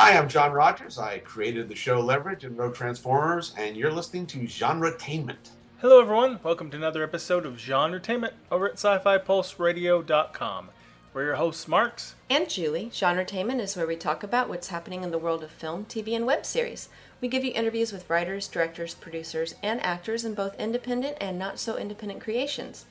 Hi, I'm John Rogers. I created the show Leverage and wrote Transformers, and you're listening to Genretainment. Hello, everyone. Welcome to another episode of Genretainment over at SciFiPulseRadio.com. We're your hosts, Marx. And Julie. Genretainment is where we talk about what's happening in the world of film, TV, and web series. We give you interviews with writers, directors, producers, and actors in both independent and not so independent creations.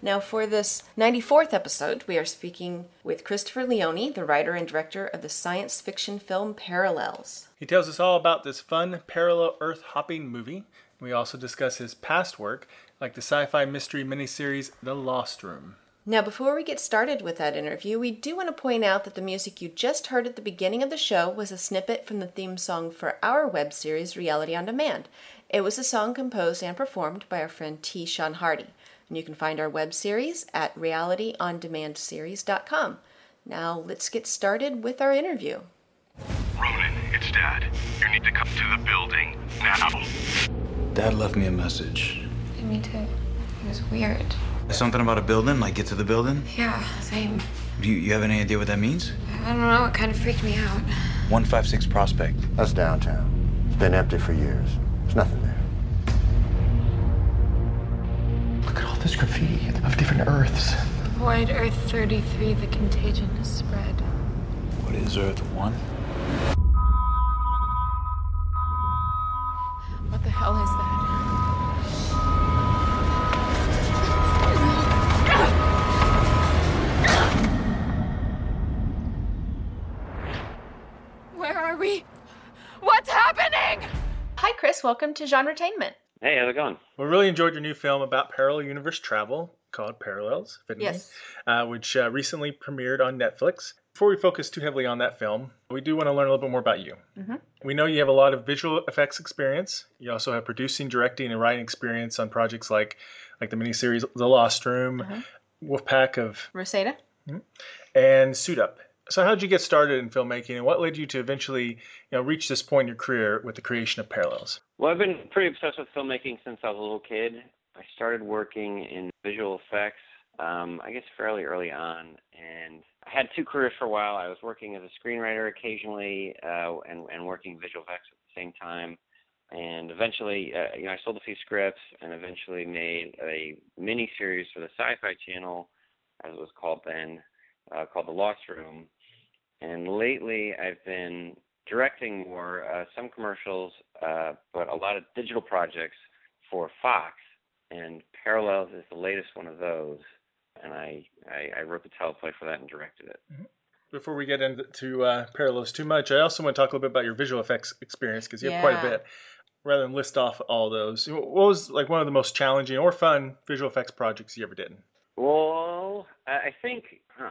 Now, for this 94th episode, we are speaking with Christopher Leone, the writer and director of the science fiction film Parallels. He tells us all about this fun parallel Earth hopping movie. We also discuss his past work, like the sci fi mystery miniseries The Lost Room. Now, before we get started with that interview, we do want to point out that the music you just heard at the beginning of the show was a snippet from the theme song for our web series, Reality on Demand. It was a song composed and performed by our friend T. Sean Hardy. And you can find our web series at realityondemandseries.com. Now, let's get started with our interview. Ronan, it's Dad. You need to come to the building now. Dad left me a message. Me too. It was weird. Something about a building, like get to the building? Yeah, same. Do you, you have any idea what that means? I don't know. It kind of freaked me out. 156 Prospect. That's downtown. It's been empty for years. There's nothing there. Look all this graffiti of different Earths. Void Earth 33, the contagion has spread. What is Earth 1? What the hell is that? Where are we? What's happening? Hi, Chris. Welcome to Genretainment. Hey, how's it going? We really enjoyed your new film about parallel universe travel called Parallels, fittingly, Yes. uh, which uh, recently premiered on Netflix. Before we focus too heavily on that film, we do want to learn a little bit more about you. We know you have a lot of visual effects experience. You also have producing, directing, and writing experience on projects like like the miniseries The Lost Room, Wolfpack of Reseda? and Suit Up. So how did you get started in filmmaking, and what led you to eventually, you know, reach this point in your career with the creation of Parallels? Well, I've been pretty obsessed with filmmaking since I was a little kid. I started working in visual effects, um, I guess, fairly early on, and I had two careers for a while. I was working as a screenwriter occasionally, uh, and and working visual effects at the same time. And eventually, uh, you know, I sold a few scripts, and eventually made a mini series for the Sci-Fi Channel, as it was called then, uh, called The Lost Room. And lately, I've been directing more, uh, some commercials, uh, but a lot of digital projects for Fox. And Parallels is the latest one of those. And I, I, I wrote the teleplay for that and directed it. Before we get into uh, Parallels too much, I also want to talk a little bit about your visual effects experience because you have quite a bit. Rather than list off all those, what was like one of the most challenging or fun visual effects projects you ever did? Well, I I think, huh.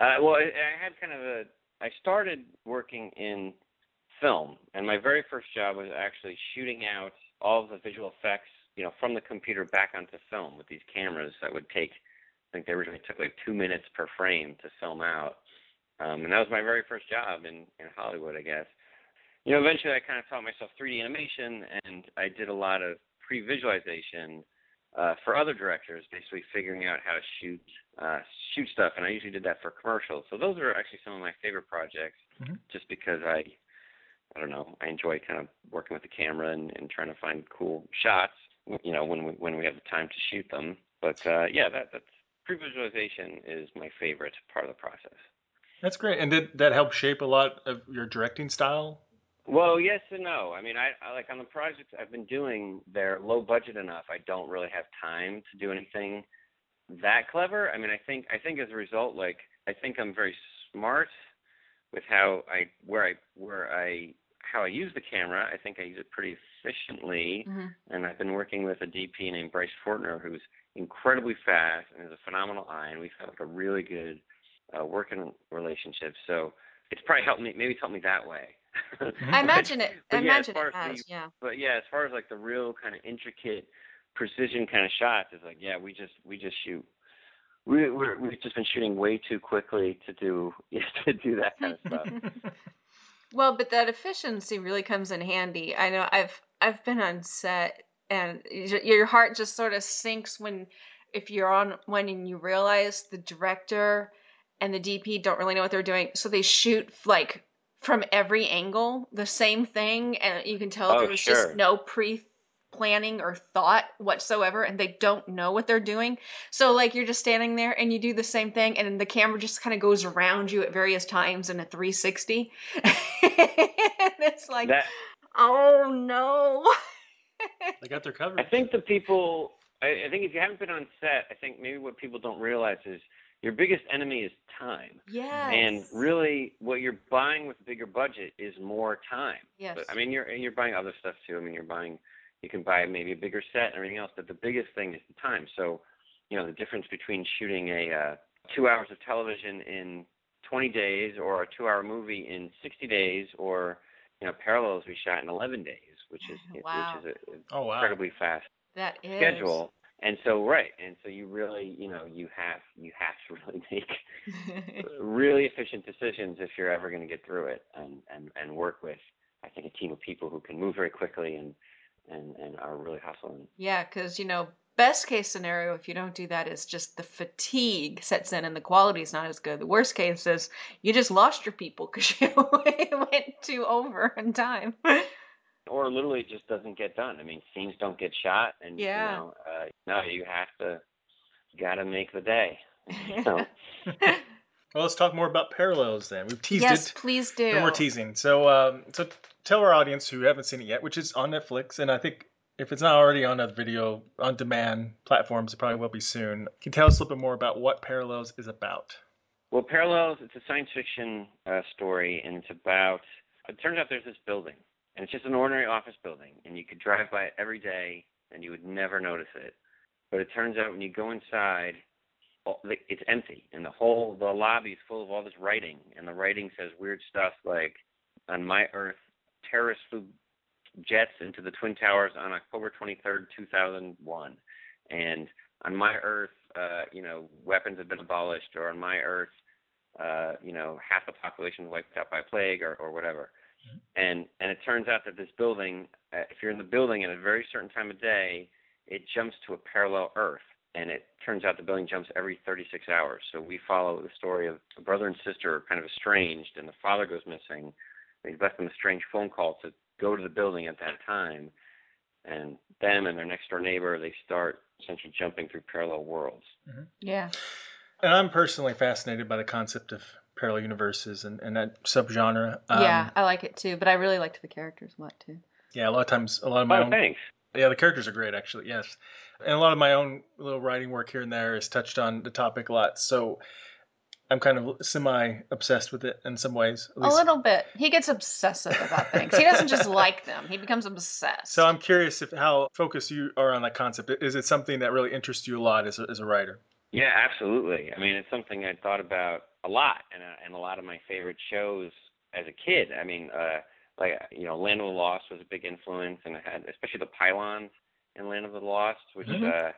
Uh, well, I, I had kind of a. I started working in film, and my very first job was actually shooting out all of the visual effects, you know, from the computer back onto film with these cameras that would take. I think they originally took like two minutes per frame to film out, um, and that was my very first job in in Hollywood, I guess. You know, eventually I kind of taught myself 3D animation, and I did a lot of pre-visualization uh, for other directors, basically figuring out how to shoot uh, shoot stuff, and I usually did that for commercials. So those are actually some of my favorite projects, Mhm. just because I, I don't know, I enjoy kind of working with the camera and, and trying to find cool shots. You know, when we when we have the time to shoot them. But uh, yeah, that that's pre-visualization is my favorite part of the process. That's great. And did that help shape a lot of your directing style? Well, yes and no. I mean, I, I like on the projects I've been doing, they're low budget enough. I don't really have time to do anything that clever. I mean, I think I think as a result, like I think I'm very smart with how I where I where I how I use the camera. I think I use it pretty efficiently, and I've been working with a DP named Bryce Fortner, who's incredibly fast and has a phenomenal eye, and we've had like a really good uh, working relationship. So it's probably helped me. Maybe it's helped me that way. I imagine it. I yeah, imagine it has, the- yeah. But yeah, as far as like the real kind of intricate precision kind of shots, is like yeah, we just we just shoot. We we're, we've just been shooting way too quickly to do to do that kind of stuff. Well, but that efficiency really comes in handy. I know I've I've been on set and your heart just sort of sinks when if you're on one and you realize the director and the DP don't really know what they're doing, so they shoot like from every angle, the same thing, and you can tell Oh, there was sure. just no pre planning or thought whatsoever and they don't know what they're doing. So like you're just standing there and you do the same thing and the camera just kind of goes around you at various times in a 360. and it's like That oh no. They got their covered. I think the people. I, I think if you haven't been on set, I think maybe what people don't realize is your biggest enemy is time. yes. And really, what you're buying with a bigger budget is more time. yes. But I mean, you're you're buying other stuff too. I mean, you're buying. You can buy maybe a bigger set and everything else, but the biggest thing is the time. So, you know, the difference between shooting a uh, two hours of television in 20 days or a two-hour movie in 60 days, or you know, parallels we shot in 11 days, which is Wow. which is a, Oh wow. incredibly fast that is schedule. And so, right, and so you really, you know, you have you have to really make really efficient decisions if you're ever going to get through it, and and and work with, I think, a team of people who can move very quickly and and and are really hustling. Yeah, because you know, best case scenario if you don't do that is just the fatigue sets in and the quality is not as good. The worst case is you just lost your people because you went too over in time. Or literally it just doesn't get done. I mean, scenes don't get shot, and Yeah. you know, uh, no, you have to, got to make the day. Know? Well, let's talk more about parallels then. We've teased yes, it. Yes, please do. No more teasing. So, um, so tell our audience who haven't seen it yet, which is on Netflix, and I think if it's not already on a video on demand platforms, it probably will be soon. Can you tell us a little bit more about what Parallels is about? Well, Parallels, it's a science fiction uh, story, and it's about. It turns out there's this building, and it's just an ordinary office building, and you could drive by it every day, and you would never notice it. But it turns out when you go inside, all- the- it's empty, and the whole the lobby is full of all this writing, and the writing says weird stuff like, "On my Earth, terrorists flew jets into the twin towers on October 23rd, 2001," and on my Earth, uh, you know, weapons have been abolished, or on my Earth, uh, you know, half the population wiped out by plague, or, or whatever. And and it turns out that this building, uh, if you're in the building at a very certain time of day, it jumps to a parallel Earth, and it turns out the building jumps every 36 hours. So we follow the story of a brother and sister are kind of estranged, and the father goes missing. They left them a strange phone call to go to the building at that time, and them and their next door neighbor they start essentially jumping through parallel worlds. yeah. And I'm personally fascinated by the concept of parallel universes and, and that subgenre. Um, yeah, I like it too, but I really liked the characters a lot too. Yeah, a lot of times, a lot of my Oh, own. thanks. Yeah, the characters are great, actually. Yes, and a lot of my own little writing work here and there has touched on the topic a lot. So I'm kind of semi obsessed with it in some ways. A little bit. He gets obsessive about things. He doesn't just like them. He becomes obsessed. So I'm curious if how focused you are on that concept. Is it something that really interests you a lot as a, as a writer? Yeah, absolutely. I mean, it's something I thought about a lot, and uh, and a lot of my favorite shows as a kid. I mean, uh, like you know, Land of the Lost was a big influence, and I had especially the pylons in Land of the Lost, which Mhm. uh,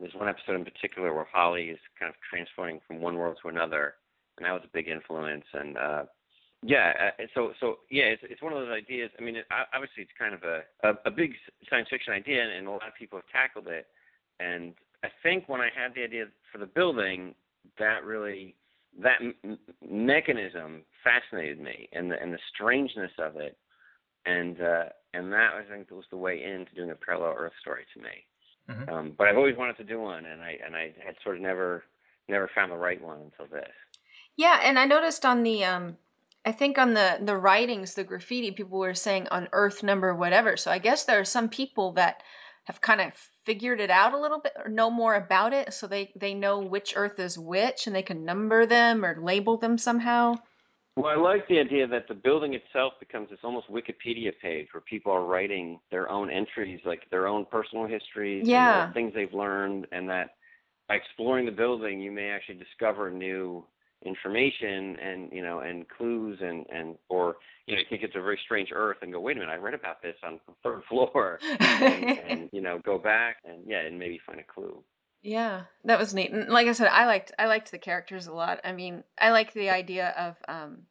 there's one episode in particular where Holly is kind of transforming from one world to another, and that was a big influence. And uh, yeah, uh, so so yeah, it's it's one of those ideas. I mean, it, obviously it's kind of a, a a big science fiction idea, and a lot of people have tackled it. And I think when I had the idea for the building, that really that m- m- mechanism fascinated me, and the and the strangeness of it, and uh, and that I think was the way into doing a parallel Earth story to me. Mhm. Um, but I've always wanted to do one, and I and I had sort of never never found the right one until this. Yeah, and I noticed on the um I think on the the writings, the graffiti, people were saying on Earth number whatever. So I guess there are some people that have kind of figured it out a little bit or know more about it, so they they know which Earth is which, and they can number them or label them somehow. Well, I like the idea that the building itself becomes this almost Wikipedia page where people are writing their own entries, like their own personal histories, Yeah. things they've learned, and that by exploring the building, you may actually discover new information and you know and clues and and or you know you think it's a very strange Earth and go, wait a minute, I read about this on the third floor, and, and you know go back and yeah, and maybe find a clue. Yeah, that was neat. And like I said, I liked I liked the characters a lot. I mean, I liked the idea of um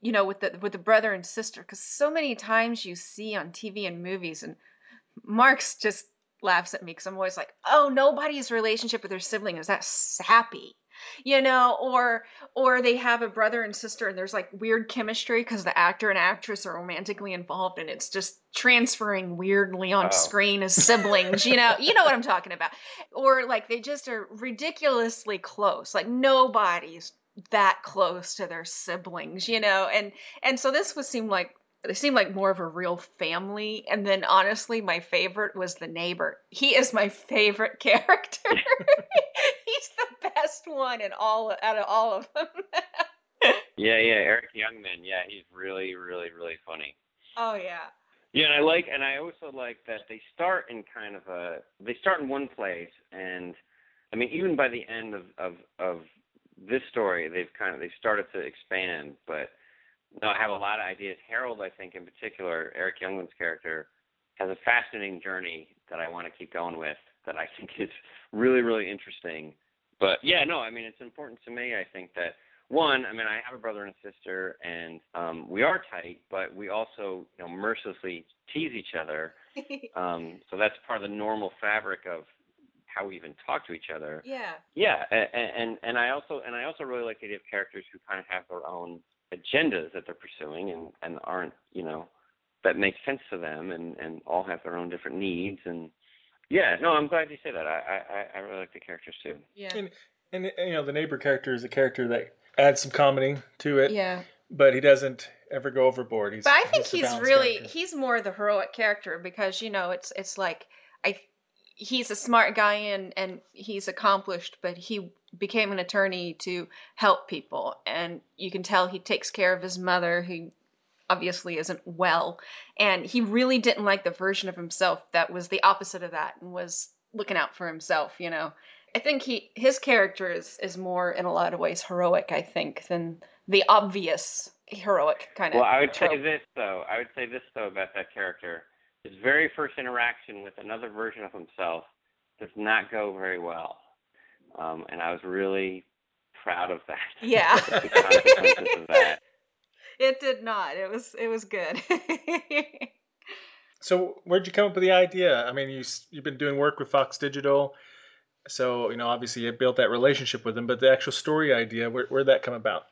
you know with the with the brother and sister cuz so many times you see on TV and movies and Marx just laughs at me cuz I'm always like, "Oh, nobody's relationship with their sibling is that sappy." You know, or or they have a brother and sister and there's like weird chemistry because the actor and actress are romantically involved and it's just transferring weirdly on Oh. screen as siblings, you know, you know what I'm talking about. Or like they just are ridiculously close. Like nobody's that close to their siblings, you know, and and so this would seem like they seemed like more of a real family. And then honestly, my favorite was the neighbor. He is my favorite character. Best one in all out of all of them. Yeah, yeah, Eric Jungmann. Yeah, he's really, really, really funny. oh yeah. Yeah, and I like, and I also like that they start in kind of a, they start in one place, and I mean, even by the end of of of this story, they've kind of they've started to expand. But no, I have a lot of ideas. Harold, I think, in particular, Eric Jungmann's character, has a fascinating journey that I want to keep going with. That I think is really, really interesting. But yeah, no, I mean, it's important to me. I think that one, I mean, I have a brother and a sister, and um, we are tight, but we also, you know, mercilessly tease each other. Um, so that's part of the normal fabric of how we even talk to each other. yeah. Yeah, and and, and I also and I also really like the idea of characters who kind of have their own agendas that they're pursuing and and aren't, you know, that make sense to them and and all have their own different needs and yeah, no, I'm glad you say that. I I I really like the characters too. Yeah. And, and you know, the neighbor character is a character that adds some comedy to it, Yeah. but he doesn't ever go overboard. He's, But I think a he's really character. he's more the heroic character because you know it's it's like I he's a smart guy and and he's accomplished but he became an attorney to help people and you can tell he takes care of his mother who obviously isn't well and he really didn't like the version of himself that was the opposite of that and was looking out for himself you know i think he his character is is more in a lot of ways heroic i think than the obvious heroic kind of Well, I would say this though. I would say this though about that character. His very first interaction with another version of himself does not go very well, um, and I was really proud of that. Yeah. the consequences of that. It did not. It was it was good. So where'd you come up with the idea? I mean, you you've been doing work with Fox Digital, so you know obviously you built that relationship with them. But the actual story idea, where where'd that come about?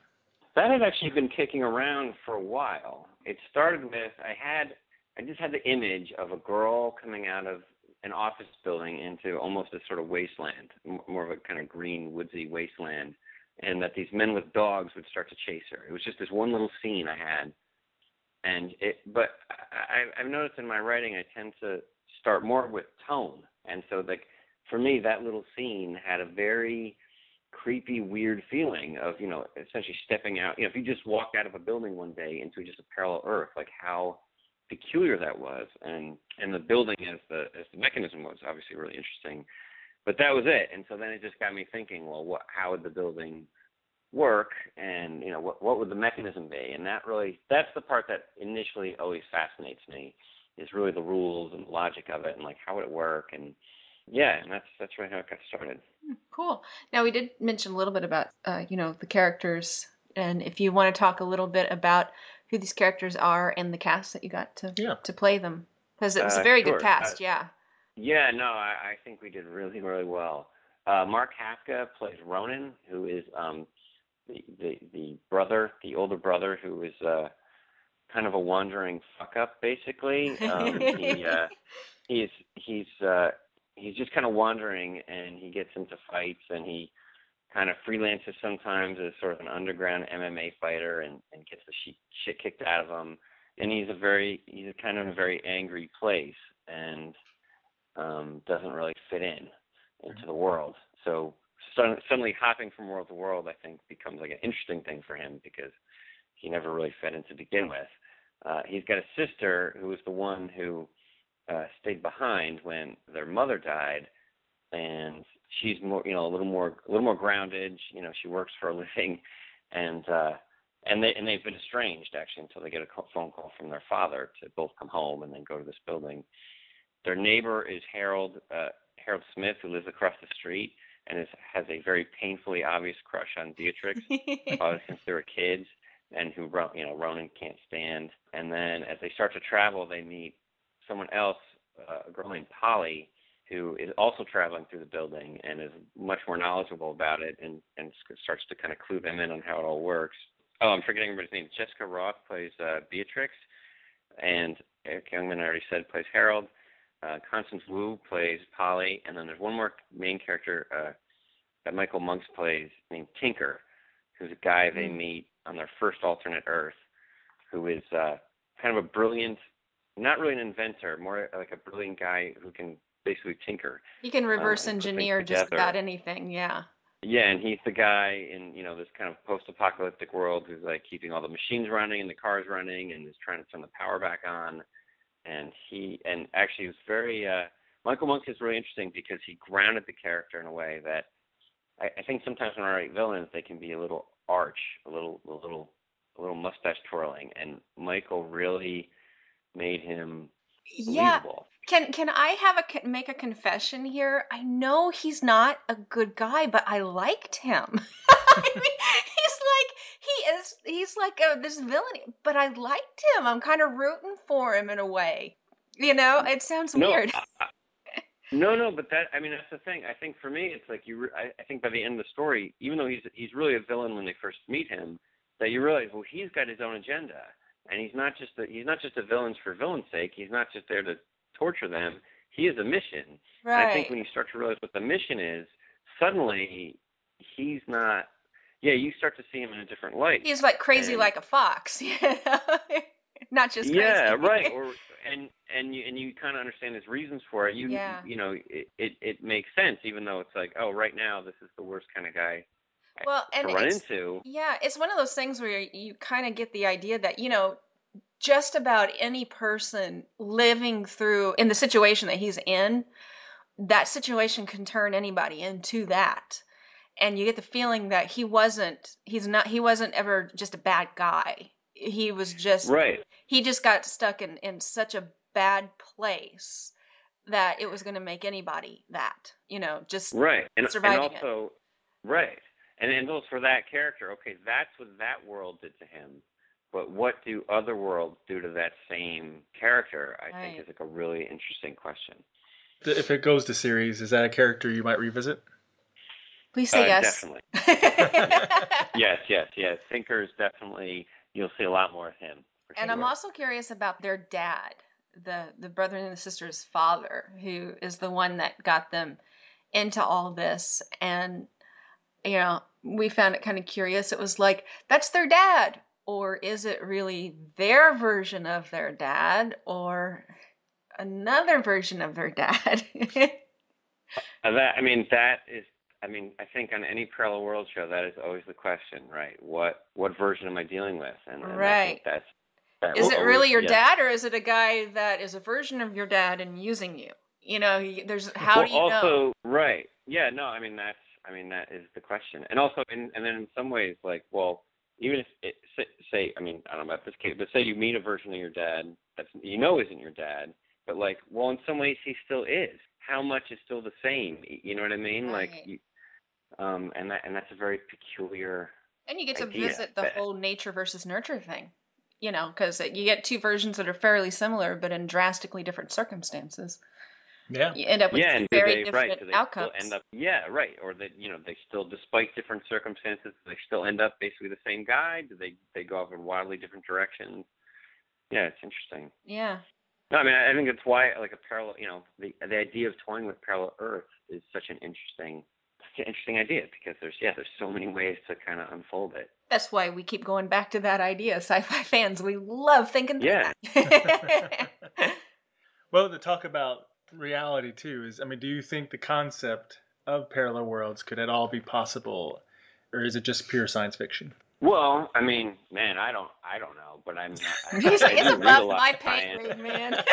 That had actually been kicking around for a while. It started with I had I just had the image of a girl coming out of an office building into almost a sort of wasteland, more of a kind of green woodsy wasteland, and that these men with dogs would start to chase her. It was just this one little scene I had, and it. But I, I've noticed in my writing I tend to start more with tone, and so like for me that little scene had a very creepy, weird feeling of, you know, essentially stepping out. You know, if you just walked out of a building one day into just a parallel Earth, like how peculiar that was, and and the building as the as the mechanism was obviously really interesting. But that was it, and so then it just got me thinking, well, what, how would the building work, and you know, what what would the mechanism be? And that really, that's the part that initially always fascinates me, is really the rules and the logic of it, and like how would it work, and yeah, and that's that's really how it got started. cool. Now we did mention a little bit about uh, you know the characters, and if you want to talk a little bit about who these characters are and the cast that you got to Yeah. to play them, because it was a Uh, very sure. good cast. Uh, yeah. Yeah, no, I, I think we did really, really well. Uh, Mark Hapka plays Ronan, who is um, the, the the brother, the older brother, who is uh, kind of a wandering fuck up, basically. Um, he uh, he's he's uh, he's just kind of wandering, and he gets into fights, and he kind of freelances sometimes as sort of an underground MMA fighter, and and gets the shit, shit kicked out of him. And he's a very he's kind of in a very angry place, and um, doesn't really fit in into the world. So sudden, suddenly hopping from world to world, I think, becomes like an interesting thing for him because he never really fit in to begin with. Uh, he's got a sister who was the one who uh, stayed behind when their mother died, and she's more, you know, a little more, a little more grounded. You know, she works for a living, and uh, and they and they've been estranged actually until they get a phone call from their father to both come home and then go to this building. Their neighbor is Harold uh, Harold Smith, who lives across the street and is, has a very painfully obvious crush on Beatrix uh, since they were kids, and who you know Ronan can't stand. And then as they start to travel, they meet someone else, uh, a girl named Polly, who is also traveling through the building and is much more knowledgeable about it and and starts to kind of clue them in on how it all works. Oh, I'm forgetting everybody's name. Jessica Rothe plays uh, Beatrix, and Eric Jungmann I already said plays Harold. Uh, Constance Wu plays Polly, and then there's one more main character uh, that Michael Monks plays named Tinker, who's a guy they meet on their first alternate Earth, who is uh, kind of a brilliant, not really an inventor, more like a brilliant guy who can basically tinker. He can reverse um, things engineer just about anything. Yeah. Yeah, and he's the guy in you know this kind of post-apocalyptic world who's like keeping all the machines running and the cars running and is trying to turn the power back on. And he and actually was very uh, Michael Monk is really interesting because he grounded the character in a way that I, I think sometimes when I write villains they can be a little arch, a little a little a little mustache twirling, and Michael really made him Yeah. believable. Can can I have a make a confession here? I know he's not a good guy, but I liked him. I mean, he is he's like a, this villain, but I liked him. I'm kind of rooting for him in a way. You know, it sounds No, weird. I- I- no, no, but that I mean that's the thing. I think for me, it's like you. I, I think by the end of the story, even though he's he's really a villain when they first meet him, that you realize well he's got his own agenda, and he's not just a, he's not just a villain for villain's sake. He's not just there to torture them. He has a mission. And I think when you start to realize what the mission is, suddenly he's not. Yeah, you start to see him in a different light. He's like crazy And- like a fox, you know? not just crazy. yeah, right. Or and and you and you kind of understand his reasons for it. You Yeah. you know it, it it makes sense, even though it's like oh right now this is the worst kind of guy well, and to run into. Yeah, it's one of those things where you kind of get the idea that, you know, just about any person living through in the situation that he's in, that situation can turn anybody into that. And you get the feeling that he wasn't he's not he wasn't ever just a bad guy. He was just Right. he just got stuck in in such a bad place that it was going to make anybody that, you know, just Right. And and surviving it. also right. And and those for that character, okay, that's what that world did to him. But what do other worlds do to that same character? I Right. think is like a really interesting question. If it goes to series, is that a character you might revisit? Please say Uh, yes. Definitely. yes, yes, yes. Tinker's definitely you'll see a lot more of him. And I'm also curious about their dad, the the brother and the sister's father, who is the one that got them into all this. And you know, we found it kind of curious. It was like that's their dad, or is it really their version of their dad, or another version of their dad? Uh, that I mean that is I mean I think on any parallel world show that is always the question, right? What what version am I dealing with? And, and I Right. think that's that is it always- really your yeah. dad, or is it a guy that is a version of your dad and using you? You know, there's how well, do you also, know? right? Yeah, no, I mean that's I mean that is the question, and also, in, and then in some ways, like, well, even if it, say, say, I mean, I don't know about this case, but say you meet a version of your dad that you know isn't your dad, but like, well, in some ways he still is. How much is still the same? You know what I mean? Like, you, um, and that and that's a very peculiar. And you get to idea, visit the but- whole nature versus nurture thing, you know, because you get two versions that are fairly similar but in drastically different circumstances. Yeah. You end up with yeah, two and very they different right? They outcomes. end up? Yeah, right. Or that you know, they still, despite different circumstances, they still end up basically the same guy. Do they they go off in wildly different directions? Yeah, it's interesting. yeah. No, I mean, I I think that's why, like a parallel, you know, the the idea of toying with parallel Earth is such an interesting, such an interesting idea because there's yeah, there's so many ways to kind of unfold it. That's why we keep going back to that idea. Sci-fi fans, we love thinking Yeah. that. Well, to talk about reality too is, I mean, do you think the concept of parallel worlds could at all be possible, or is it just pure science fiction? Well, I mean, man, I don't, I don't know, but I'm. I, He's like, I it's do a above my of pay grade, man.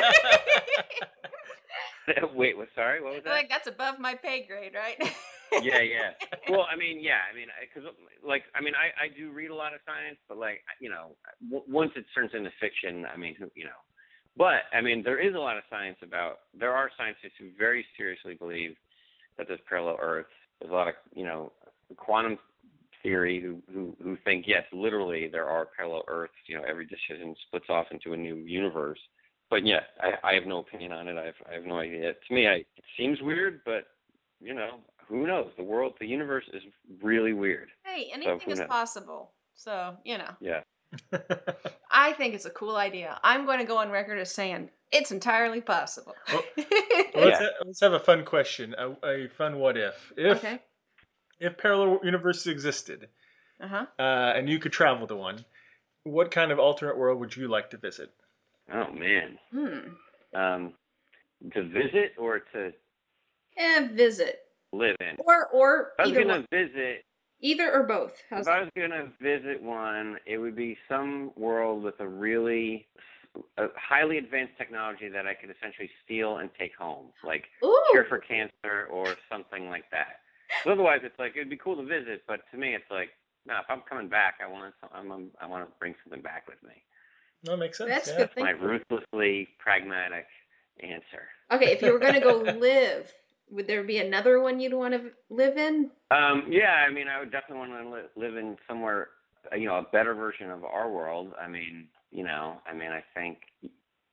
Wait, what? Sorry, what was that? like that's above my pay grade, right? yeah, yeah. Well, I mean, yeah, I mean, because like, I mean, I I do read a lot of science, but like, you know, w- once it turns into fiction, I mean, who, you know, but I mean, there is a lot of science about. There are scientists who very seriously believe that there's parallel Earths. There's a lot of, you know, quantum theory who who who think yes, literally there are parallel Earths. You know, every decision splits off into a new universe. But yeah, I, I have no opinion on it. I have, I have no idea. To me, I, it seems weird, but you know, who knows? The world, the universe is really weird. Hey, So anything who is knows? possible. So, you know, Yeah. I think it's a cool idea. I'm going to go on record as saying it's entirely possible. Well, let's, Yeah. ha- let's have a fun question, a, a fun what if. If okay. if parallel universes existed Uh huh. uh, and you could travel to one, what kind of alternate world would you like to visit? Oh man. Hmm. Um, to visit or to Eh, visit live in. or or I was either gonna one. visit. Either or both. How's If I was gonna visit one, it would be some world with a really a highly advanced technology that I could essentially steal and take home, like Ooh. cure for cancer or something like that. otherwise, it's like it'd be cool to visit, but to me, it's like, no. If I'm coming back, I want some, I'm, I'm, I want to bring something back with me. That makes sense. That's yeah. good. My Thank you. ruthlessly pragmatic answer. Okay, if you were going to go live, would there be another one you'd want to live in? Um, yeah, I mean, I would definitely want to li- live in somewhere, uh, you know, a better version of our world. I mean, you know, I mean, I think,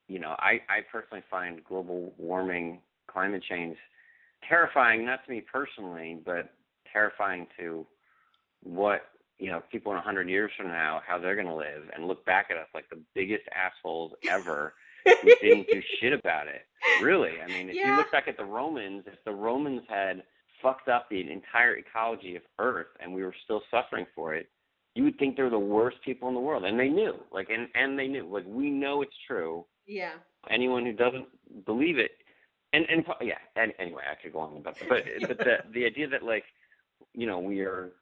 you know, I, I personally find global warming, climate change terrifying, not to me personally, but terrifying to what, you know, people in a 100 years from now, how they're going to live and look back at us like the biggest assholes ever who didn't do shit about it. Really. I mean, if you look back at the Romans, if the Romans had fucked up the entire ecology of Earth and we were still suffering for it, you would think they're the worst people in the world. And they knew. Like and, and they knew. Like we know it's true. Yeah. Anyone who doesn't believe it and and yeah, and anyway, I could go on about that. But but the the idea that like, you know, we are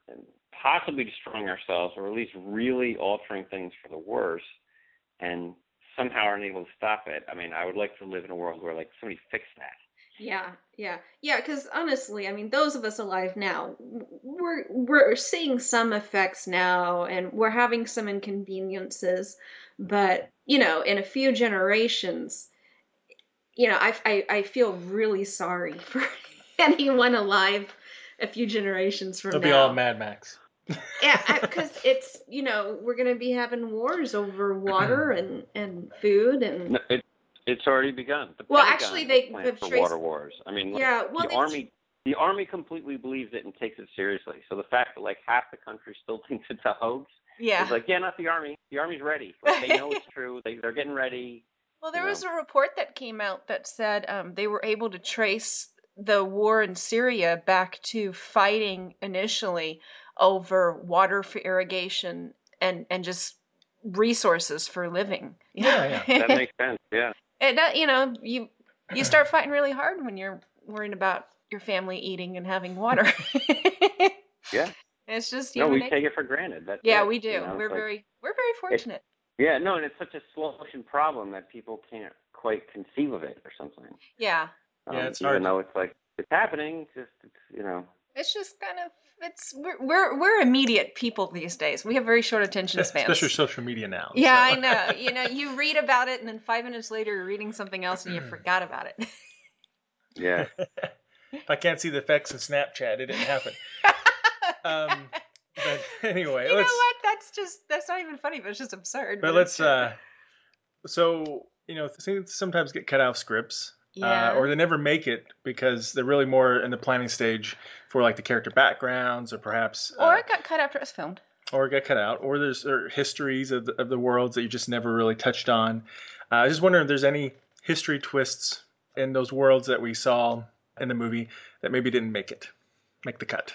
possibly destroying ourselves or at least really altering things for the worse and somehow are unable to stop it. I mean, I would like to live in a world where like somebody fixed that. Yeah, yeah, yeah. Because honestly, I mean, those of us alive now, we're we're seeing some effects now, and we're having some inconveniences. But you know, in a few generations, you know, I I, I feel really sorry for anyone alive a few generations from now. They'll be all Mad Max. Yeah, because it's you know we're gonna be having wars over water and and food and No, it it's already begun. The Well, Pentagon actually, they- they've for traced- water wars. I mean, like, Yeah, well, the they've- army the army completely believes it and takes it seriously. So the fact that like half the country still thinks it's a hoax yeah. is like, yeah, not the army. The army's ready. Like, they know it's true. They they're getting ready. Well, there you was know. a report that came out that said um, they were able to trace the war in Syria back to fighting initially over water for irrigation and and just resources for living. Yeah, That makes sense. Yeah. it, that, you know, you you start fighting really hard when you're worrying about your family eating and having water. Yeah. It's just No, human we nature. take it for granted. That's Yeah, it, we do. you know, we're it's like- very we're very fortunate. Yeah, no, and it's such a slow motion problem that people can't quite conceive of it or something. yeah. Um, Yeah, it's even hard. though it's like it's happening, just it's, you know. It's just kind of it's we're we're, we're immediate people these days. We have very short attention spans. Especially social media now. yeah, so. I know. You know, you read about it and then five minutes later you're reading something else and you forgot about it. Yeah. if I can't see the effects of Snapchat, it didn't happen. um, but anyway, you know what? That's just that's not even funny, but it's just absurd. But it's let's. Uh, so you know, things sometimes get cut out of scripts. Yeah. Uh, or they never make it because they're really more in the planning stage for like the character backgrounds or perhaps or uh, it got cut after it was filmed. or it got cut out, or there's or histories of the, of the worlds that you just never really touched on. Uh, I just wonder if there's any history twists in those worlds that we saw in the movie that maybe didn't make it, make the cut.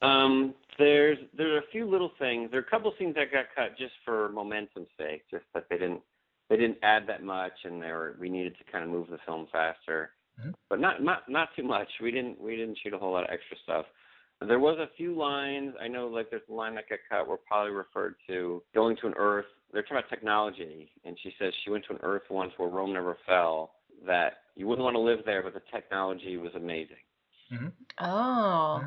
Um, there's there are a few little things. There are a couple scenes that got cut just for momentum's sake, just that they didn't they didn't add that much, and they were we needed to kind of move the film faster, Mhm. but not not not too much. We didn't we didn't shoot a whole lot of extra stuff. There was a few lines. I know, like there's a line that got cut where Polly referred to going to an Earth. They're talking about technology, and she says she went to an Earth once where Rome never fell. That you wouldn't want to live there, but the technology was amazing Oh.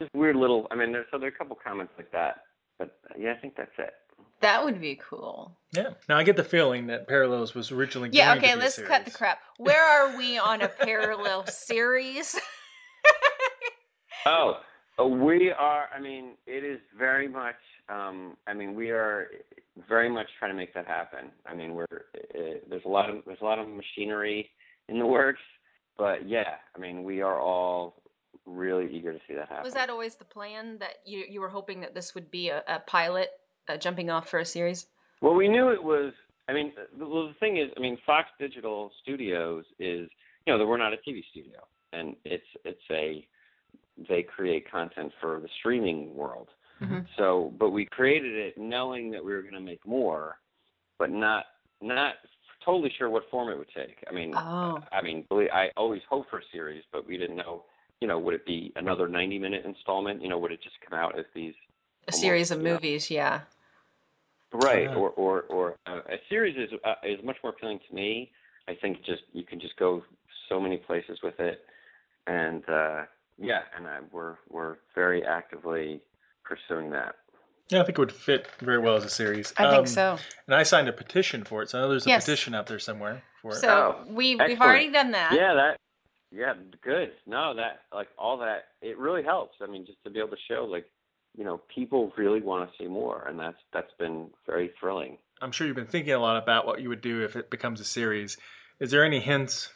just weird little. I mean, there's so there are a couple comments like that, but yeah, I think that's it. That would be cool. Yeah. Now I get the feeling that Parallels was originally Yeah, going to okay, be let's cut the crap. Where are we on a parallel series? Oh, Uh, we are. I mean, it is very much. Um, I mean, we are very much trying to make that happen. I mean, we're uh, there's a lot of there's a lot of machinery in the works, but yeah, I mean, we are all really eager to see that happen. Was that always the plan that you you were hoping that this would be a, a pilot, uh, jumping off for a series? Well, we knew it was. I mean, the, well, the thing is, I mean, Fox Digital Studios is, you know, that we're not a TV studio, and it's it's a they create content for the streaming world. Mm-hmm. So, but we created it knowing that we were going to make more, but not not totally sure what form it would take. I mean, Oh. I mean, I always hope for a series, but we didn't know. You know, would it be another ninety-minute installment? You know, would it just come out as these A series of movies, yeah. Right, Yeah. or or or uh, a series is uh, is much more appealing to me. I think just you can just go so many places with it, and uh, yeah, and I, we're we're very actively pursuing that. Yeah, I think it would fit very well as a series. I think Um, so. And I signed a petition for it, so I know there's a Yes. petition out there somewhere for it. So Oh, we we've already done that. Yeah, that yeah, good. No, that like all that it really helps. I mean, just to be able to show like you know people really want to see more, and that's that's been very thrilling. I'm sure you've been thinking a lot about what you would do if it becomes a series. Is there any hints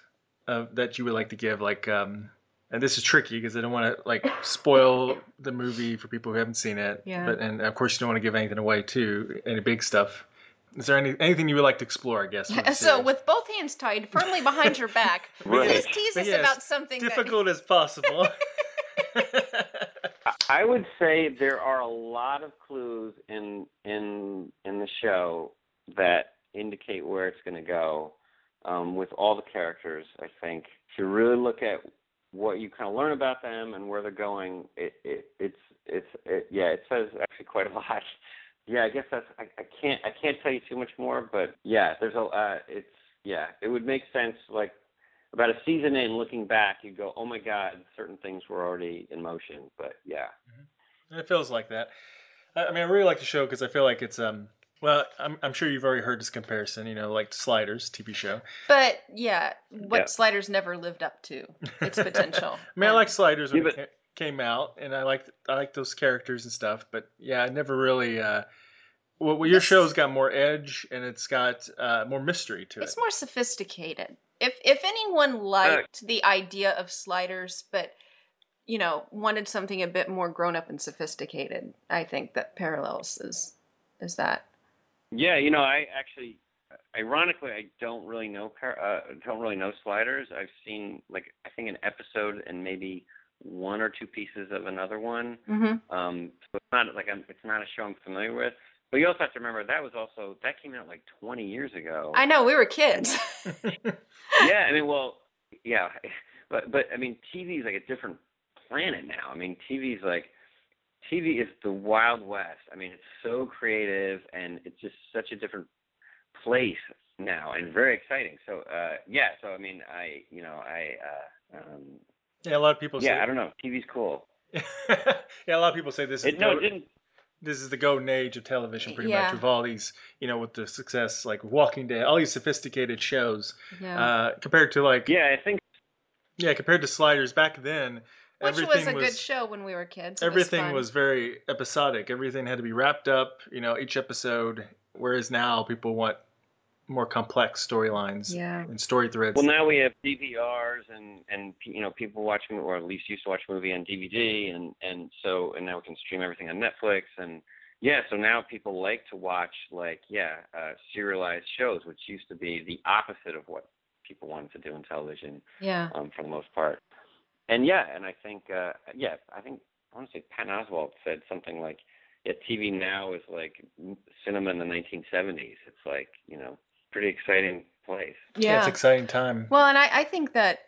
of, that you would like to give? Like, um, and this is tricky because I don't want to like spoil the movie for people who haven't seen it. Yeah. But and of course you don't want to give anything away too, any big stuff. Is there any anything you would like to explore? I guess. for So series? with both hands tied firmly behind your back, Right. please tease But us yes, about something that difficult as possible. I would say there are a lot of clues in in in the show that indicate where it's going to go um, with all the characters. I think if you really look at what you kind of learn about them and where they're going, it, it it's it's it, yeah, it says actually quite a lot. Yeah, I guess that's I, I can't I can't tell you too much more, but yeah, there's a uh, it's yeah, it would make sense like about a season in, looking back, you go, oh my god, certain things were already in motion. But yeah, It feels like that. I I mean, I really like the show because I feel like it's um. Well, I'm I'm sure you've already heard this comparison. You know, like Sliders TV show. But yeah, what Yeah. Sliders never lived up to its potential. I mean, I like Sliders when Yeah, it came out, and I liked I like those characters and stuff. But yeah, I never really. Uh, well, well, your show's got more edge and it's got uh, more mystery to it. It's more sophisticated. If if anyone liked the idea of sliders, but you know wanted something a bit more grown up and sophisticated, I think that Parallels is is that. yeah, you know, I actually, ironically, I don't really know uh, don't really know sliders. I've seen like I think an episode and maybe one or two pieces of another one. Mm-hmm. Um, so it's not like I'm, it's not a show I'm familiar with. But you also have to remember that was also that came out like 20 years ago. I know we were kids. yeah, I mean, well, yeah, but but I mean, TV is like a different planet now. I mean, TV is like TV is the wild west. I mean, it's so creative and it's just such a different place now and very exciting. So uh yeah, so I mean, I you know I uh um yeah, a lot of people yeah say. I don't know, TV's cool. yeah, a lot of people say this is It, no, it didn't. This is the golden age of television, pretty Yeah. much, with all these, you know, with the success like Walking Dead, all these sophisticated shows, yeah. uh, compared to like Yeah, I think yeah, compared to Sliders back then. Which everything was a good show when we were kids. It everything fun. was very episodic. Everything had to be wrapped up, you know, each episode. Whereas now people want more complex storylines Yeah. and story threads. Well, now we have DVRs and and you know people watching or at least used to watch a movie on DVD and and so and now we can stream everything on Netflix and yeah, so now people like to watch like yeah uh, serialized shows, which used to be the opposite of what people wanted to do in television Yeah. um, for the most part. And yeah, and I think uh, yeah, I think I want to say Patton Oswalt said something like yeah, TV now is like cinema in the 1970s. It's like you know pretty exciting place. yeah. it's exciting time. Well, and I, I think that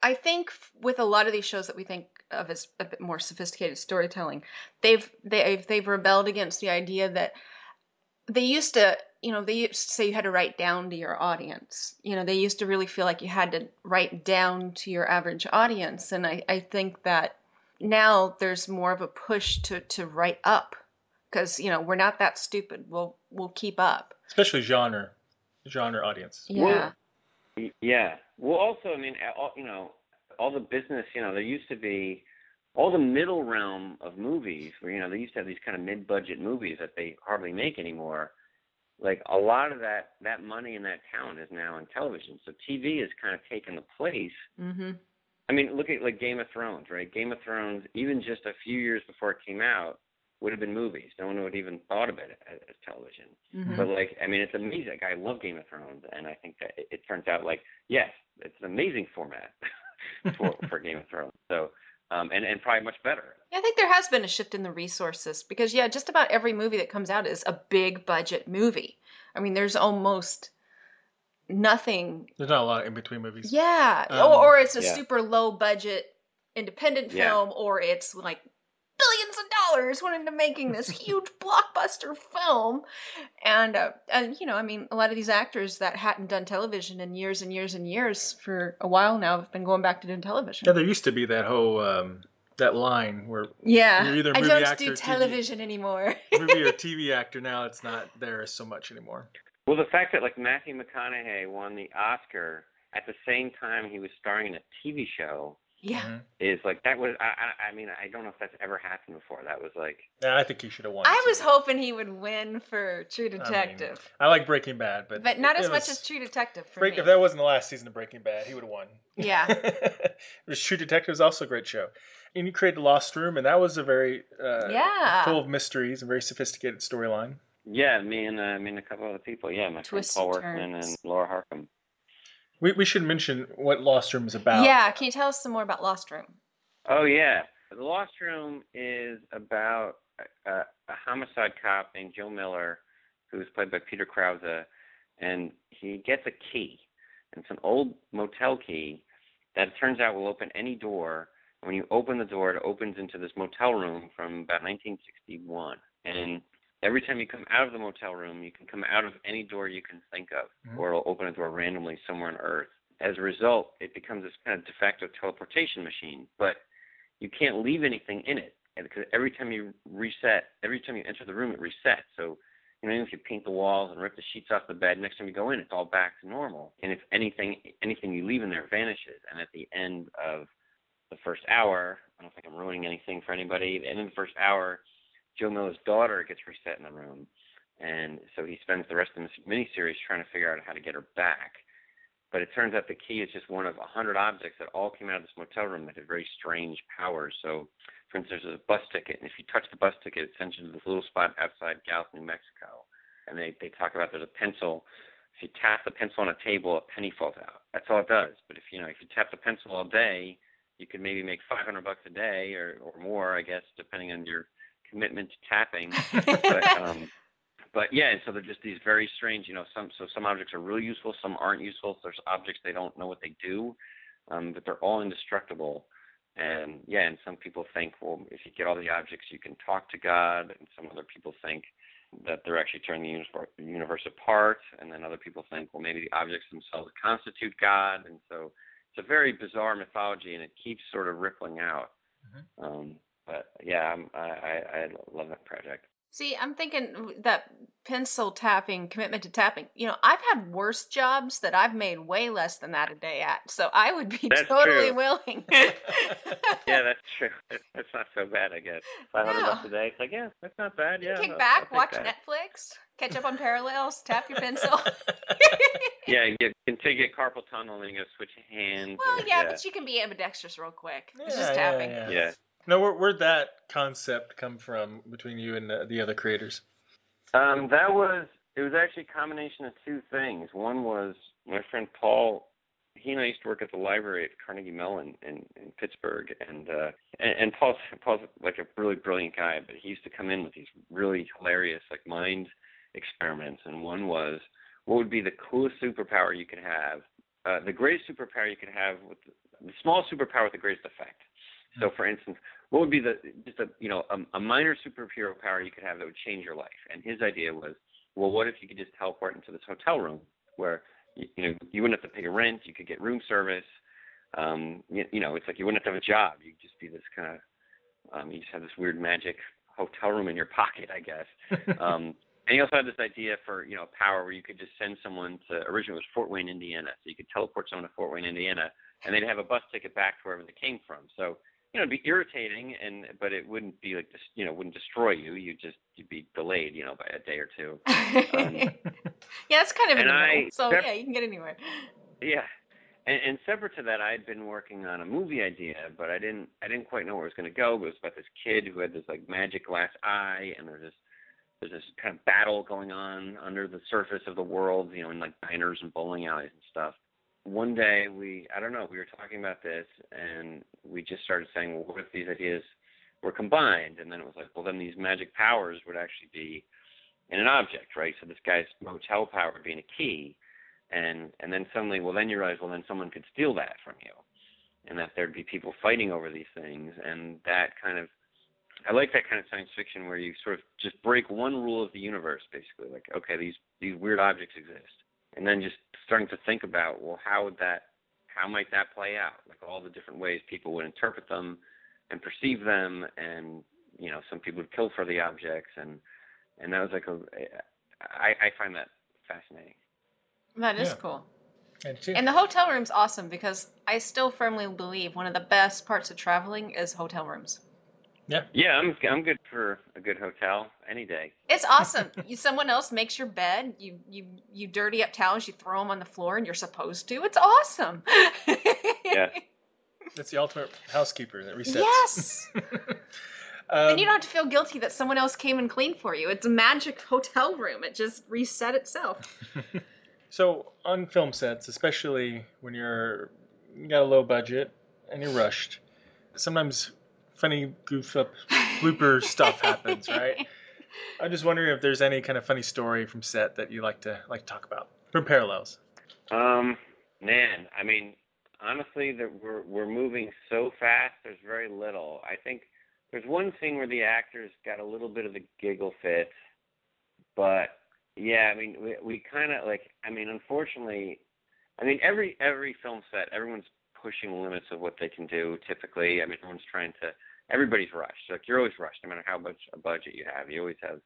I think with a lot of these shows that we think of as a bit more sophisticated storytelling, they've they've they've rebelled against the idea that they used to, you know, they used to say you had to write down to your audience. You know, they used to really feel like you had to write down to your average audience, and I I think that now there's more of a push to to write up because you know we're not that stupid. We'll we'll keep up. Especially genre, genre audience. Yeah. Well, Yeah. Well, also, I mean, all, you know, all the business. You know, there used to be all the middle realm of movies where you know they used to have these kind of mid-budget movies that they hardly make anymore like a lot of that that money and that talent is now in television so tv has kind of taken the place mm-hmm. i mean look at like game of thrones right game of thrones even just a few years before it came out would have been movies no one would have even thought of it as, as television Mm-hmm. but like i mean it's amazing i love game of thrones and i think that it, it turns out like yes it's an amazing format for for game of thrones so um and and probably much better Yeah, I think there has been a shift in the resources because yeah, just about every movie that comes out is a big budget movie. I mean, there's almost nothing. There's not a lot in between movies. Yeah, Um, or, or it's a yeah. super low budget independent Yeah. film, or it's like billions of dollars went into making this huge blockbuster film. And uh, and you know, I mean, a lot of these actors that hadn't done television in years and years and years for a while now have been going back to doing television. Yeah, there used to be that whole um, that line where Yeah, You're either a I movie don't actor do or TV. television anymore. movie or TV actor now it's not there so much anymore. Well, the fact that like Matthew McConaughey won the Oscar at the same time he was starring in a TV show yeah. Mhm. is like that was I I, I mean I don't know if that's ever happened before. That was like Yeah, I think he should have won. I was too. hoping he would win for True Detective, I like Breaking Bad, but but not it as much was- as True Detective for Break, me. if that wasn't the last season of Breaking Bad, he would have won. Yeah. it was True Detective was also a great show. And you created Lost Room, and that was a very uh, Yeah. full of mysteries and very sophisticated storyline. yeah, me and uh, me and a couple other people. Yeah, my Twists friend Paul and Workman and Laura Harkcom. We, we should mention what Lost Room is about. Yeah, can you tell us some more about Lost Room? Oh yeah, the Lost Room is about a, a homicide cop named Joe Miller, who's played by Peter Krause, and he gets a key. And it's an old motel key that it turns out will open any door. And when you open the door, it opens into this motel room from about 1961. And every time you come out of the motel room, you can come out of any door you can think of, Mhm. or it'll open a door randomly somewhere on Earth. As a result, it becomes this kind of de facto teleportation machine. But you can't leave anything in it because every time you reset, every time you enter the room, it resets. So you know, even if you paint the walls and rip the sheets off the bed, next time you go in, it's all back to normal. And if anything, anything you leave in there vanishes. And at the end of the first hour, I don't think I'm ruining anything for anybody. At the end of the first hour, Joe Miller's daughter gets reset in the room, and so he spends the rest of the miniseries trying to figure out how to get her back. But it turns out the key is just one of a hundred objects that all came out of this motel room that had very strange powers. So, for instance, there's a bus ticket, and if you touch the bus ticket, it sends you to this little spot outside Gallup, New Mexico. And they they talk about there's a pencil. If you tap the pencil on a table, a penny falls out. That's all it does. But if you know if you tap the pencil all day, you could maybe make 500 bucks a day or or more, I guess, depending on your commitment to tapping. but um, but yeah, and so they're just these very strange, you know, some so some objects are really useful, some aren't useful. So There's objects they don't know what they do, um, but they're all indestructible. And yeah, and some people think, well, if you get all the objects, you can talk to God, and some other people think that they're actually tearing the universe, apart, and then other people think, well, maybe the objects themselves constitute God, and so it's a very bizarre mythology, and it keeps sort of rippling out. Um, but yeah, I'm, I, I I love that project. See, I'm thinking that pencil tapping, commitment to tapping. You know, I've had worse jobs that I've made way less than that a day at. So I would be That's totally true. willing. yeah, that's true. That's not so bad, I guess. Five hundred No. bucks a day. It's like, yeah, that's not bad. Yeah. Kick I'll- back, I'll watch that. Netflix, catch up on parallels, tap your pencil. Yeah, you can take a carpal tunnel and then you gotta switch hands. well, or- yeah, but you can be ambidextrous real quick. It's just Yeah, tapping. yeah, Yeah. No, where, where'd that concept come from between you and the, the other creators? Um, that was it was actually a combination of two things. One was my friend Paul. He and I used to work at the library at Carnegie Mellon in, in Pittsburgh, and uh, and, and Paul's Paul's like a really brilliant guy, but he used to come in with these really hilarious like mind experiments. And one was, what would be the coolest superpower you could have? Uh, the greatest superpower you could have with the small superpower with the greatest effect. So, for instance, what would be the just a you know a, a minor superhero power you could have that would change your life? And his idea was, well, what if you could just teleport into this hotel room where you, you know you wouldn't have to pay a rent, you could get room service. Um, you, you know, it's like you wouldn't have to have a job. You'd just be this kind of um, you just have this weird magic hotel room in your pocket, I guess. um, and he also had this idea for you know power where you could just send someone to originally it was Fort Wayne, Indiana, so you could teleport someone to Fort Wayne, Indiana, and they'd have a bus ticket back to wherever they came from. So you know, it'd be irritating, and but it wouldn't be like this, you know, wouldn't destroy you. You just you'd be delayed, you know, by a day or two. Um, yeah, it's kind of in and the I- middle. So that- yeah, you can get anywhere. yeah, and, and separate to that, I had been working on a movie idea, but I didn't I didn't quite know where it was going to go. But it was about this kid who had this like magic glass eye, and there's this there's this kind of battle going on under the surface of the world, you know, in like diners and bowling alleys and stuff. One day we I don't know we were talking about this, and we just started saying, well, what if these ideas were combined? And then it was like, well, then these magic powers would actually be in an object, right? So this guy's motel power being a key, and and then suddenly, well, then you realize, well, then someone could steal that from you, and that there'd be people fighting over these things, and that kind of, I like that kind of science fiction where you sort of just break one rule of the universe, basically, like, okay, these these weird objects exist, and then just starting to think about, well, how would that, how might that play out? Like all the different ways people would interpret them and perceive them, and you know, some people would kill for the objects, and and that was like a, I I find that fascinating. That is Yeah. cool. And. And the hotel room's awesome because I still firmly believe one of the best parts of traveling is hotel rooms. Yeah. Yeah, I'm I'm good for a good hotel any day. It's awesome. you, someone else makes your bed. You you you dirty up towels. You throw them on the floor, and you're supposed to. It's awesome. Yeah. That's the ultimate housekeeper that resets. Yes. Um, then you don't have to feel guilty that someone else came and cleaned for you. It's a magic hotel room. It just reset itself. So on film sets, especially when you're you got a low budget and you're rushed, sometimes funny goof up blooper stuff happens, right? I'm just wondering if there's any kind of funny story from set that you like to like to talk about from parallels. Um, man, I mean, honestly, that we're we're moving so fast. There's very little. I think there's one thing where the actors got a little bit of the giggle fit, but yeah, I mean, we we kind of like. I mean, unfortunately, I mean every every film set, everyone's pushing the limits of what they can do. Typically, I mean, everyone's trying to. Everybody's rushed. Like you're always rushed, no matter how much a budget you have. You always have,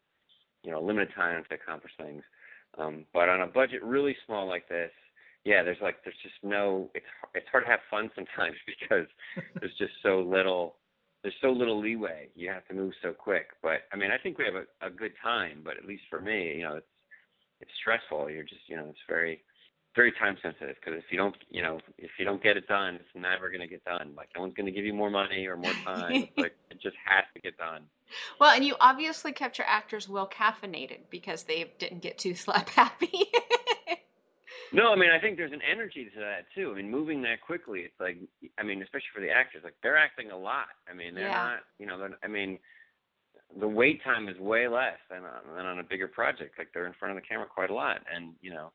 you know, limited time to accomplish things. Um, but on a budget really small like this, yeah, there's like there's just no. It's it's hard to have fun sometimes because there's just so little. There's so little leeway. You have to move so quick. But I mean, I think we have a, a good time. But at least for me, you know, it's it's stressful. You're just you know, it's very very time sensitive because if you don't you know if you don't get it done, it's never going to get done. Like no one's going to give you more money or more time. Like it just has to get done. Well, and you obviously kept your actors well caffeinated because they didn't get too slap happy. No, I mean I think there's an energy to that too. I mean, moving that quickly, it's like I mean, especially for the actors, like they're acting a lot. I mean, they're Yeah. not, you know, they're, I mean, the wait time is way less than on, than on a bigger project. Like they're in front of the camera quite a lot, and you know,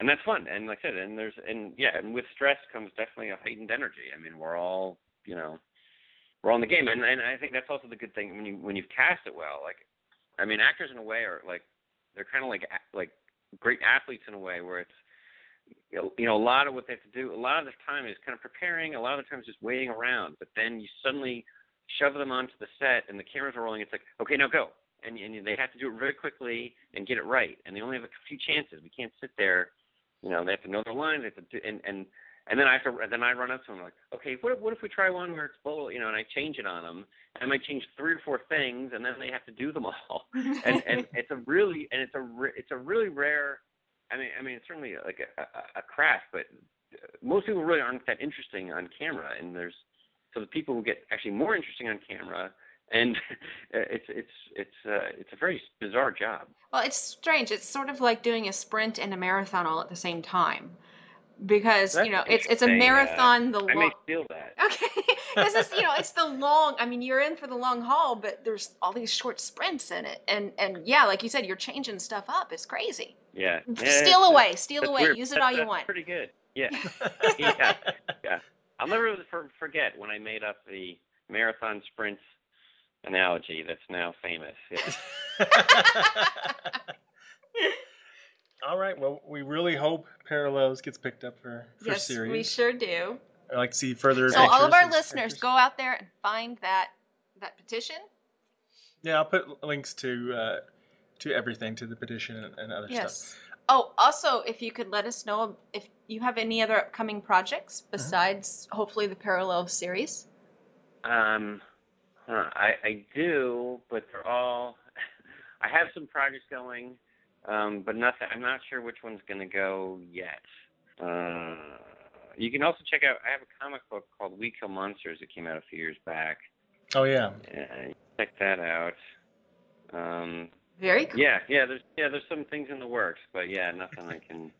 and that's fun. And like I said, and there's and yeah, and with stress comes definitely a heightened energy. I mean, we're all, you know, we're all in the game, and and I think that's also the good thing when you when you've cast it well. Like, I mean, actors in a way are like they're kind of like like great athletes in a way where it's you know, you know, a lot of what they have to do, a lot of the time is kind of preparing, a lot of the time is just waiting around. But then you suddenly shove them onto the set and the cameras are rolling. It's like, okay, now go. And, and they have to do it very quickly and get it right. And they only have a few chances. We can't sit there, you know, they have to know their lines. They have to do, and, and, and then I have to, then I run up to them like, okay, what if, what if we try one where it's full, you know, and I change it on them. And I might change three or four things and then they have to do them all. and, and it's a really, and it's a, it's a really rare, I mean, I mean, it's certainly like a, a, a craft, but most people really aren't that interesting on camera. And there's so the people who get actually more interesting on camera, and it's it's it's uh, it's a very bizarre job. well, it's strange. It's sort of like doing a sprint and a marathon all at the same time. Because, That's you know, it's it's a. Uh, marathon the I long may steal that. Okay. This is, you know, it's the long. I mean, you're in for the long haul, but there's all these short sprints in it, and and yeah, like you said, you're changing stuff up. It's crazy. Yeah. steal it's- away, steal away. weird. Use it all you want. Pretty good. Yeah. yeah. Yeah. I'll never forget when I made up the marathon sprints analogy that's now famous. Yeah. All right. Well, we really hope Parallels gets picked up for for yes, series. we sure do. I'd like to see further. So all of our listeners, characters. go out there and find that that petition. Yeah, I'll put links to uh, to everything, to the petition and, and other stuff. Yes. Oh, also, if you could let us know if you have any other upcoming projects Mm-hmm. besides hopefully the Parallel series. Um, huh, I I do, but they're all. I have some projects going, um, but nothing. I'm not sure which one's going to go yet. Uh, you can also check out. I have a comic book called We Kill Monsters that came out a few years back. Oh yeah. Yeah, check that out. Um, Very cool. yeah, yeah. There's yeah, there's some things in the works, but yeah, nothing I can.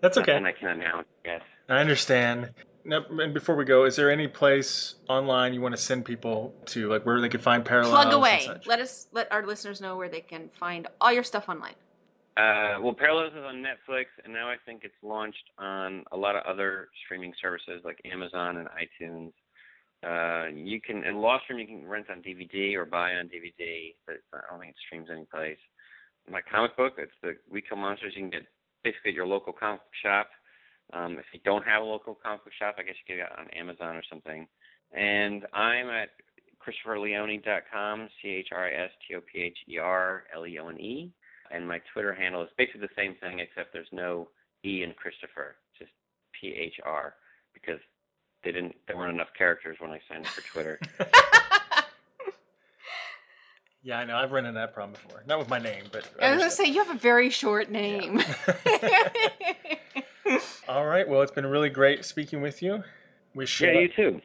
That's okay. Nothing I can announce yet. I understand. Now, and before we go, is there any place online you want to send people to, like where they can find parallels? Plug and away. such? Let us let our listeners know where they can find all your stuff online. Uh, well, Parallels is on Netflix, and now I think it's launched on a lot of other streaming services like Amazon and iTunes. Uh, you can in Lost Room you can rent on DVD or buy on DVD, but I don't think it streams anyplace. My comic book, it's the We Kill Monsters. You can get basically at your local comic shop. Um, if you don't have a local comic book shop, I guess you can get it on Amazon or something. And I'm at ChristopherLeone.com, C H R I S T O P H E R L E O N E. And my Twitter handle is basically the same thing, except there's no E in Christopher, just P H R, because they didn't there weren't enough characters when I signed up for Twitter. Yeah, I know. I've run into that problem before. Not with my name, but. I was gonna say you have a very short name. All right. Well, it's been really great speaking with you. Wish yeah, you too.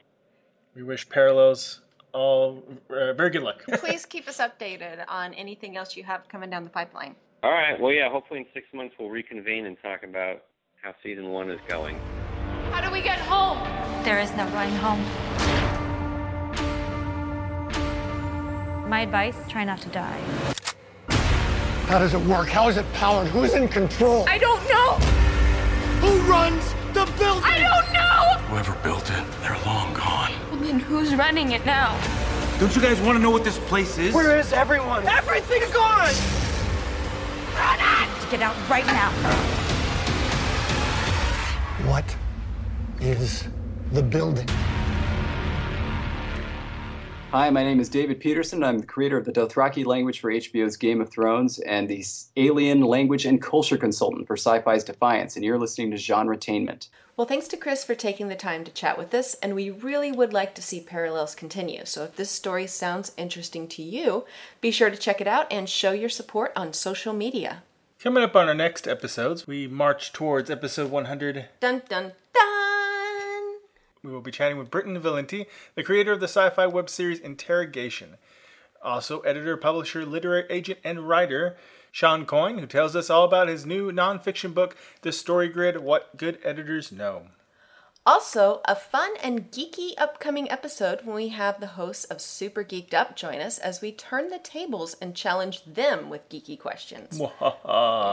We wish Parallels all uh, very good luck. Please keep us updated on anything else you have coming down the pipeline. All right. Well, yeah. Hopefully in six months we'll reconvene and talk about how season one is going. How do we get home? There is no going home. My advice try not to die. How does it work? How is it powered? Who's in control? I don't know. Who runs the building? I don't know. Whoever built it, they're long gone. Well, then who's running it now? Don't you guys want to know what this place is? Where is everyone? Everything's gone! Get out right now. What is the building? Hi, my name is David Peterson. I'm the creator of the Dothraki language for HBO's Game of Thrones and the alien language and culture consultant for Syfy's Defiance, and you're listening to Genre Genretainment. Well, thanks to Chris for taking the time to chat with us, and we really would like to see Parallels continue. So if this story sounds interesting to you, be sure to check it out and show your support on social media. Coming up on our next episodes, we march towards episode 100. Dun dun dun! We will be chatting with Britton Valenti, the creator of the sci fi web series Interrogation. Also, editor, publisher, literary agent, and writer Shawn Coyne, who tells us all about his new nonfiction book, The Story Grid What Good Editors Know. Also, a fun and geeky upcoming episode when we have the hosts of Super Geeked Up join us as we turn the tables and challenge them with geeky questions.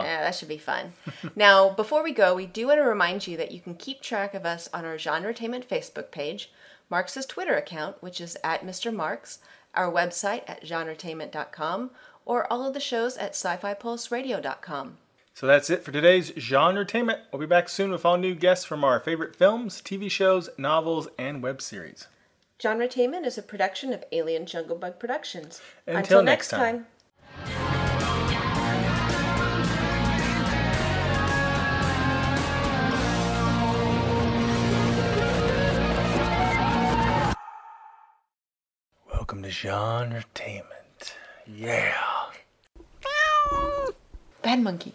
Yeah, that should be fun. now, before we go, we do want to remind you that you can keep track of us on our Genretainment Facebook page, Marx's Twitter account, which is at Mr. Marks, our website at genretainment.com, or all of the shows at sci-fi-pulseradio.com. So that's it for today's Genretainment. We'll be back soon with all new guests from our favorite films, TV shows, novels, and web series. Genretainment is a production of Alien Jungle Bug Productions. Until next time. Welcome to Genretainment. Yeah. Bad monkey.